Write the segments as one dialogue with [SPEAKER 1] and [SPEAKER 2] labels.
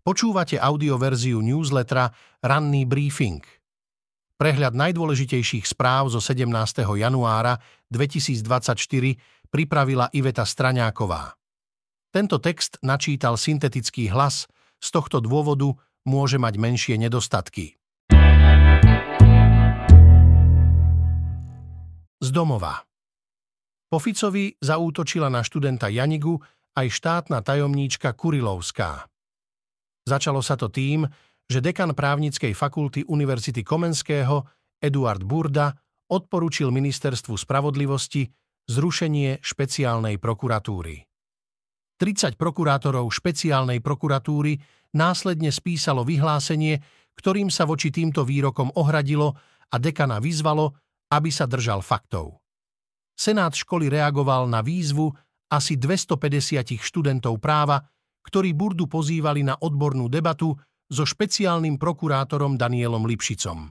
[SPEAKER 1] Počúvate audioverziu newslettera Ranný briefing. Prehľad najdôležitejších správ zo 17. januára 2024 pripravila Iveta Straňáková. Tento text načítal syntetický hlas, z tohto dôvodu môže mať menšie nedostatky. Z domova. Po Ficovi zaútočila na študenta Janigu aj štátna tajomníčka Kurilovská. Začalo sa to tým, že dekan právnickej fakulty Univerzity Komenského Eduard Burda odporučil ministerstvu spravodlivosti zrušenie špeciálnej prokuratúry. 30 prokurátorov špeciálnej prokuratúry následne spísalo vyhlásenie, ktorým sa voči týmto výrokom ohradilo a dekana vyzvalo, aby sa držal faktov. Senát školy reagoval na výzvu asi 250 študentov práva, ktorí Burdu pozývali na odbornú debatu so špeciálnym prokurátorom Danielom Lipšicom.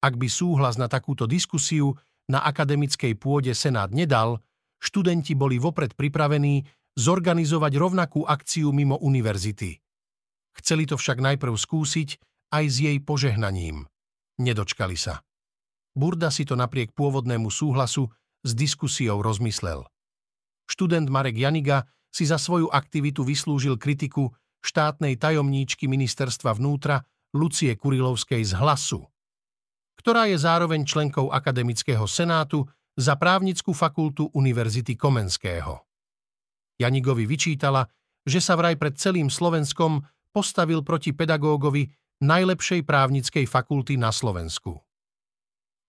[SPEAKER 1] Ak by súhlas na takúto diskusiu na akademickej pôde Senát nedal, študenti boli vopred pripravení zorganizovať rovnakú akciu mimo univerzity. Chceli to však najprv skúsiť aj s jej požehnaním. Nedočkali sa. Burda si to napriek pôvodnému súhlasu s diskusiou rozmyslel. Študent Marek Janiga si za svoju aktivitu vyslúžil kritiku štátnej tajomníčky ministerstva vnútra Lucie Kurilovskej z Hlasu, ktorá je zároveň členkou Akademického senátu za právnickú fakultu Univerzity Komenského. Janigovi vyčítala, že sa vraj pred celým Slovenskom postavil proti pedagógovi najlepšej právnickej fakulty na Slovensku.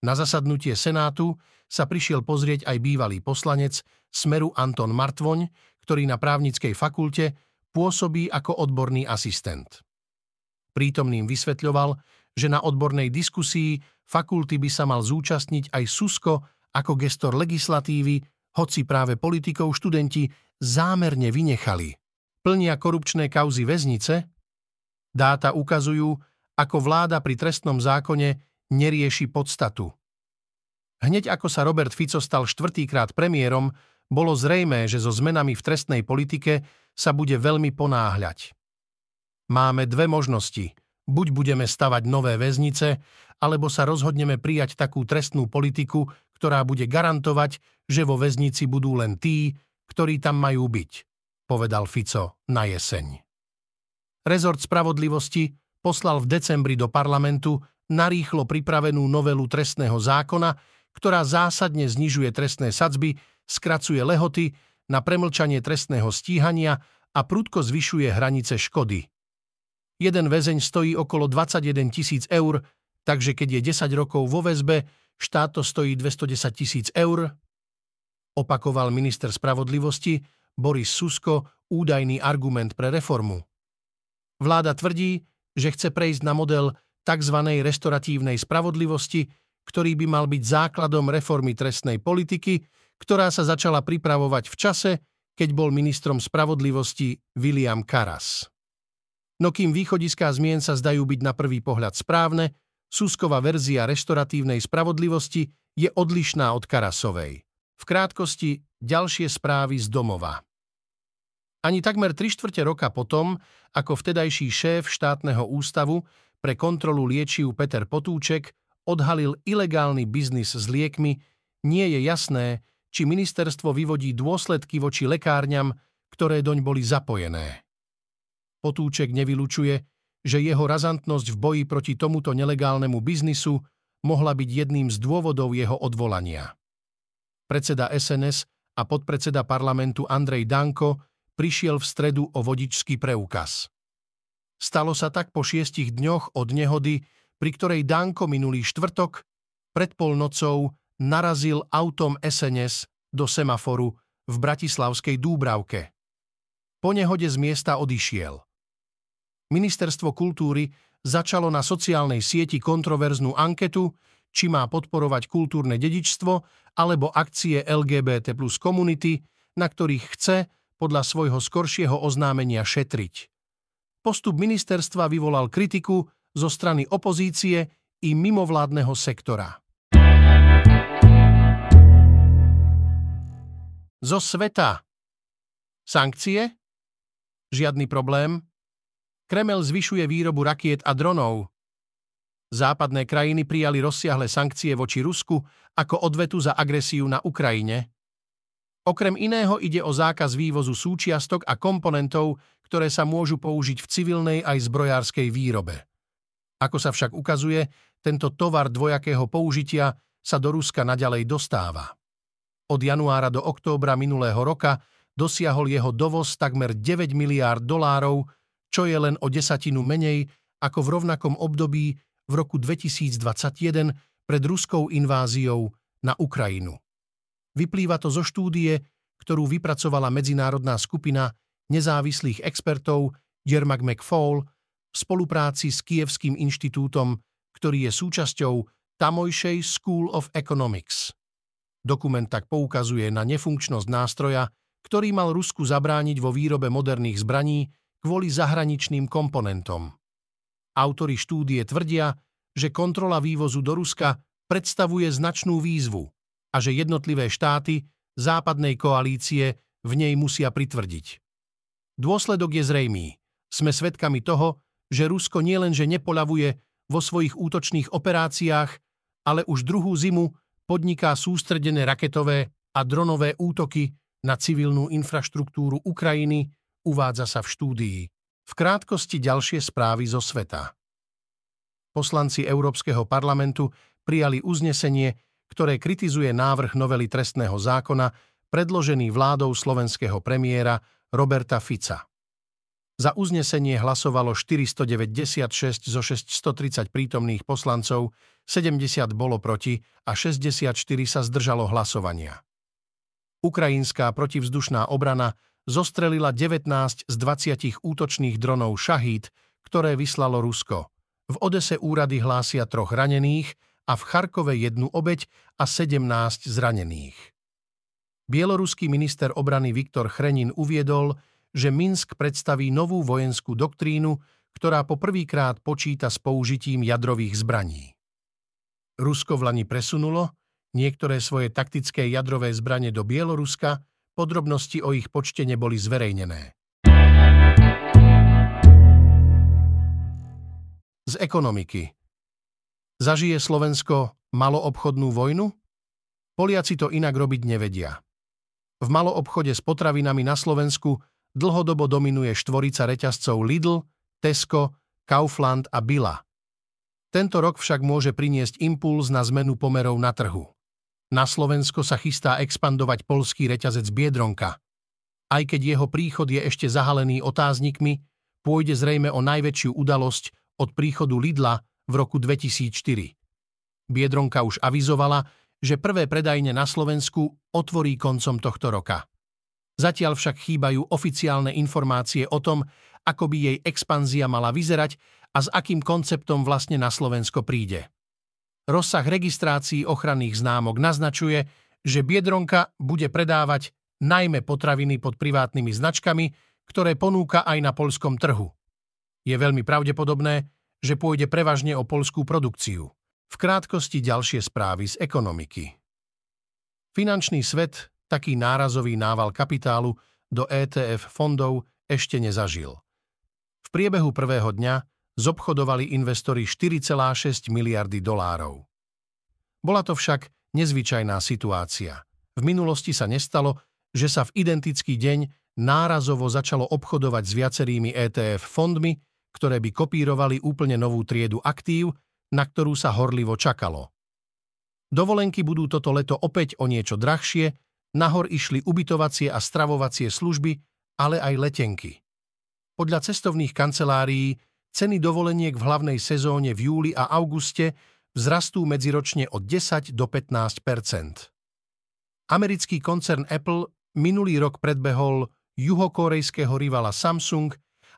[SPEAKER 1] Na zasadnutie Senátu sa prišiel pozrieť aj bývalý poslanec Smeru Anton Martvoň, ktorý na právnickej fakulte pôsobí ako odborný asistent. Prítomným vysvetľoval, že na odbornej diskusii fakulty by sa mal zúčastniť aj Susko ako gestor legislatívy, hoci práve politikov študenti zámerne vynechali. Plnia korupčné kauzy väznice? Dáta ukazujú, ako vláda pri trestnom zákone nerieši podstatu. Hneď ako sa Robert Fico stal štvrtýkrát premiérom, bolo zrejmé, že so zmenami v trestnej politike sa bude veľmi ponáhľať. Máme dve možnosti. Buď budeme stavať nové väznice, alebo sa rozhodneme prijať takú trestnú politiku, ktorá bude garantovať, že vo väznici budú len tí, ktorí tam majú byť, povedal Fico na jeseň. Rezort spravodlivosti poslal v decembri do parlamentu narýchlo pripravenú novelu trestného zákona, ktorá zásadne znižuje trestné sadzby skracuje lehoty na premlčanie trestného stíhania a prudko zvyšuje hranice škody. Jeden väzeň stojí okolo 21 tisíc eur, takže keď je 10 rokov vo väzbe, štát to stojí 210 tisíc eur, opakoval minister spravodlivosti Boris Susko údajný argument pre reformu. Vláda tvrdí, že chce prejsť na model tzv. restoratívnej spravodlivosti, ktorý by mal byť základom reformy trestnej politiky, ktorá sa začala pripravovať v čase, keď bol ministrom spravodlivosti William Karas. No kým východiská zmien sa zdajú byť na prvý pohľad správne, Suskova verzia reštoratívnej spravodlivosti je odlišná od Karasovej. V krátkosti ďalšie správy z domova. Ani takmer tri štvrte roka potom, ako vtedajší šéf štátneho ústavu pre kontrolu liečiv Peter Potúček odhalil ilegálny biznis s liekmi, nie je jasné, či ministerstvo vyvodí dôsledky voči lekárňam, ktoré doň boli zapojené. Potúček nevylučuje, že jeho razantnosť v boji proti tomuto nelegálnemu biznisu mohla byť jedným z dôvodov jeho odvolania. Predseda SNS a podpredseda parlamentu Andrej Danko prišiel v stredu o vodičský preukaz. Stalo sa tak po šiestich dňoch od nehody, pri ktorej Danko minulý štvrtok pred polnocou narazil autom SNS do semaforu v Bratislavskej Dúbravke. Po nehode z miesta odišiel. Ministerstvo kultúry začalo na sociálnej sieti kontroverznú anketu, či má podporovať kultúrne dedičstvo alebo akcie LGBT plus komunity, na ktorých chce podľa svojho skoršieho oznámenia šetriť. Postup ministerstva vyvolal kritiku zo strany opozície i mimovládneho sektora. Zo sveta. Sankcie? Žiadny problém. Kremel zvyšuje výrobu rakiet a dronov. Západné krajiny prijali rozsiahle sankcie voči Rusku ako odvetu za agresiu na Ukrajine. Okrem iného ide o zákaz vývozu súčiastok a komponentov, ktoré sa môžu použiť v civilnej aj zbrojárskej výrobe. Ako sa však ukazuje, tento tovar dvojakého použitia sa do Ruska naďalej dostáva. Od januára do októbra minulého roka dosiahol jeho dovoz takmer 9 miliárd dolárov, čo je len o desatinu menej ako v rovnakom období v roku 2021 pred ruskou inváziou na Ukrajinu. Vyplýva to zo štúdie, ktorú vypracovala medzinárodná skupina nezávislých expertov Jermak McFall v spolupráci s Kievským inštitútom, ktorý je súčasťou tamojšej School of Economics. Dokument tak poukazuje na nefunkčnosť nástroja, ktorý mal Rusku zabrániť vo výrobe moderných zbraní kvôli zahraničným komponentom. Autori štúdie tvrdia, že kontrola vývozu do Ruska predstavuje značnú výzvu a že jednotlivé štáty západnej koalície v nej musia pritvrdiť. Dôsledok je zrejmý. Sme svedkami toho, že Rusko nielenže nepoľavuje vo svojich útočných operáciách, ale už druhú zimu podniká sústredené raketové a dronové útoky na civilnú infraštruktúru Ukrajiny, uvádza sa v štúdii. V krátkosti ďalšie správy zo sveta. Poslanci Európskeho parlamentu prijali uznesenie, ktoré kritizuje návrh novely trestného zákona predložený vládou slovenského premiéra Roberta Fica. Za uznesenie hlasovalo 496 zo 630 prítomných poslancov, 70 bolo proti a 64 sa zdržalo hlasovania. Ukrajinská protivzdušná obrana zostrelila 19 z 20 útočných dronov Šahíd, ktoré vyslalo Rusko. V Odese úrady hlásia troch ranených a v Charkove jednu obeď a 17 zranených. Bieloruský minister obrany Viktor Chrenin uviedol, že Minsk predstaví novú vojenskú doktrínu, ktorá poprvýkrát počíta s použitím jadrových zbraní. Rusko v Lani presunulo niektoré svoje taktické jadrové zbranie do Bieloruska, Podrobnosti o ich počte neboli zverejnené. Z ekonomiky. Zažije Slovensko maloobchodnú vojnu? Poliaci to inak robiť nevedia. V maloobchode s potravinami na Slovensku dlhodobo dominuje štvorica reťazcov Lidl, Tesco, Kaufland a Billa. Tento rok však môže priniesť impuls na zmenu pomerov na trhu. Na Slovensko sa chystá expandovať polský reťazec Biedronka. Aj keď jeho príchod je ešte zahalený otáznikmi, pôjde zrejme o najväčšiu udalosť od príchodu Lidla v roku 2004. Biedronka už avizovala, že prvé predajne na Slovensku otvorí koncom tohto roka. Zatiaľ však chýbajú oficiálne informácie o tom, ako by jej expanzia mala vyzerať a s akým konceptom vlastne na Slovensko príde. Rozsah registrácií ochranných známok naznačuje, že Biedronka bude predávať najmä potraviny pod privátnymi značkami, ktoré ponúka aj na polskom trhu. Je veľmi pravdepodobné, že pôjde prevažne o polskú produkciu. V krátkosti ďalšie správy z ekonomiky. Finančný svet taký nárazový nával kapitálu do ETF fondov ešte nezažil. V priebehu prvého dňa zobchodovali investori 4,6 miliardy dolárov. Bola to však nezvyčajná situácia. V minulosti sa nestalo, že sa v identický deň nárazovo začalo obchodovať s viacerými ETF fondmi, ktoré by kopírovali úplne novú triedu aktív, na ktorú sa horlivo čakalo. Dovolenky budú toto leto opäť o niečo drahšie, nahor išli ubytovacie a stravovacie služby, ale aj letenky. Podľa cestovných kancelárií Ceny dovoleniek v hlavnej sezóne v júli a auguste vzrastú medziročne od 10 do 15% Americký koncern Apple minulý rok predbehol juhokorejského rivala Samsung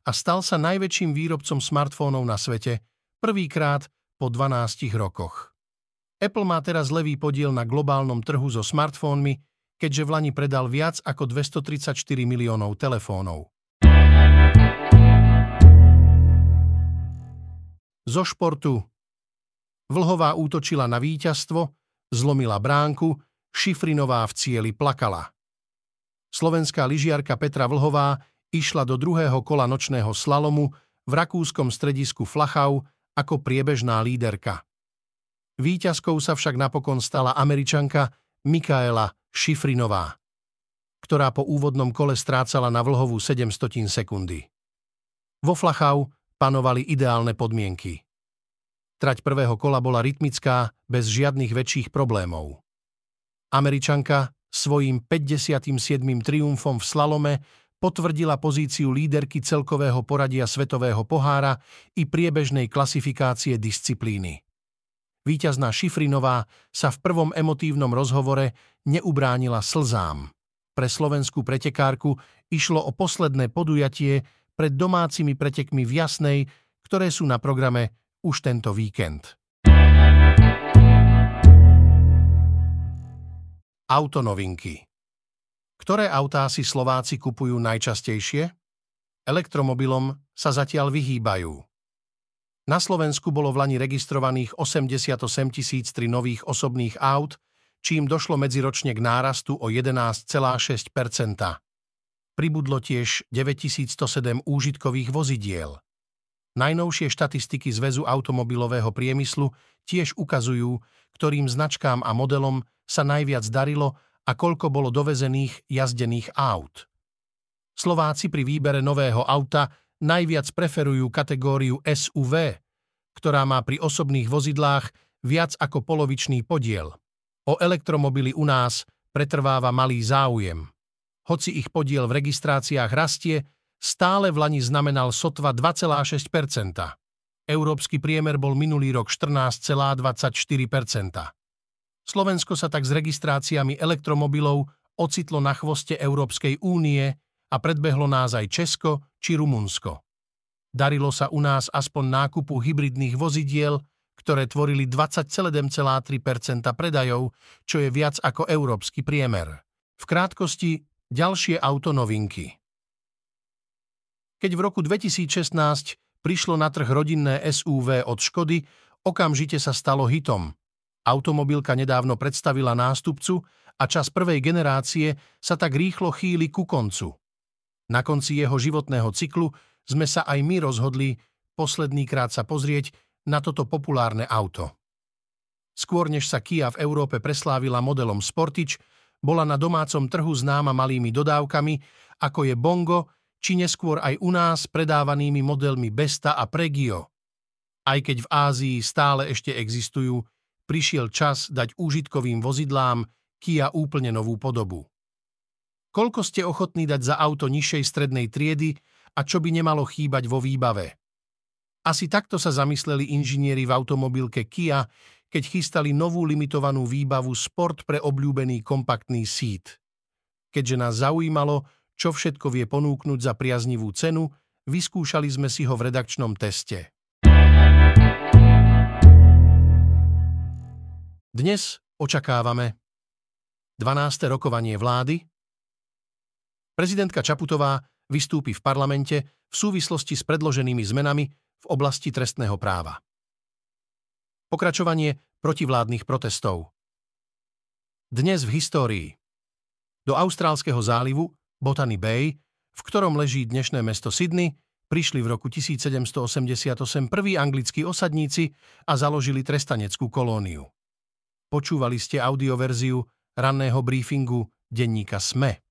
[SPEAKER 1] a stal sa najväčším výrobcom smartfónov na svete, prvýkrát po 12 rokoch. Apple má teraz levý podiel na globálnom trhu so smartfónmi, keďže v Lani predal viac ako 234 miliónov telefónov. Zo športu. Vlhová útočila na víťazstvo, zlomila bránku, Šifrinová v cieli plakala. Slovenská lyžiarka Petra Vlhová išla do druhého kola nočného slalomu v rakúskom stredisku Flachau ako priebežná líderka. Výťazkou sa však napokon stala američanka Mikaela Šifrinová, ktorá po úvodnom kole strácala na vlhovú 700 sekundy. Vo Flachau panovali ideálne podmienky. Trať prvého kola bola rytmická, bez žiadnych väčších problémov. Američanka svojím 57. triumfom v slalome potvrdila pozíciu líderky celkového poradia Svetového pohára i priebežnej klasifikácie disciplíny. Výťazná Šifrinová sa v prvom emotívnom rozhovore neubránila slzám. Pre slovenskú pretekárku išlo o posledné podujatie pred domácimi pretekmi v Jasnej, ktoré sú na programe už tento víkend. Autonovinky Ktoré autá si Slováci kupujú najčastejšie? Elektromobilom sa zatiaľ vyhýbajú. Na Slovensku bolo v Lani registrovaných 88 003 nových osobných aut, čím došlo medziročne k nárastu o 11,6% Pribudlo tiež 9107 úžitkových vozidiel. Najnovšie štatistiky Zväzu automobilového priemyslu tiež ukazujú, ktorým značkám a modelom sa najviac darilo a koľko bolo dovezených jazdených aut. Slováci pri výbere nového auta najviac preferujú kategóriu SUV, ktorá má pri osobných vozidlách viac ako polovičný podiel. O elektromobily u nás pretrváva malý záujem. Hoci ich podiel v registráciách rastie, stále v Lani znamenal sotva 2,6 Európsky priemer bol minulý rok 14,24% Slovensko sa tak s registráciami elektromobilov ocitlo na chvoste Európskej únie a predbehlo nás aj Česko či Rumunsko. Darilo sa u nás aspoň nákupu hybridných vozidiel, ktoré tvorili 20,3% predajov, čo je viac ako európsky priemer. V krátkosti ďalšie autonovinky. Keď v roku 2016 prišlo na trh rodinné SUV od Škody, okamžite sa stalo hitom. Automobilka nedávno predstavila nástupcu a čas prvej generácie sa tak rýchlo chýli ku koncu. Na konci jeho životného cyklu sme sa aj my rozhodli poslednýkrát sa pozrieť na toto populárne auto. Skôr než sa Kia v Európe preslávila modelom Sportage, bola na domácom trhu známa malými dodávkami, ako je Bongo, či neskôr aj u nás predávanými modelmi Besta a Pregio. Aj keď v Ázii stále ešte existujú, prišiel čas dať úžitkovým vozidlám Kia úplne novú podobu. Koľko ste ochotní dať za auto nižšej strednej triedy a čo by nemalo chýbať vo výbave? Asi takto sa zamysleli inžinieri v automobilke Kia, keď chystali novú limitovanú výbavu Sport pre obľúbený kompaktný sít. Keďže nás zaujímalo, čo všetko vie ponúknuť za priaznivú cenu, vyskúšali sme si ho v redakčnom teste. Dnes očakávame 12. rokovanie vlády, Prezidentka Čaputová vystúpi v parlamente v súvislosti s predloženými zmenami v oblasti trestného práva. Pokračovanie protivládnych protestov. Dnes v histórii. Do Austrálskeho zálivu, Botany Bay, v ktorom leží dnešné mesto Sydney, prišli v roku 1788 prví anglickí osadníci a založili trestaneckú kolóniu. Počúvali ste audioverziu ranného briefingu denníka SME.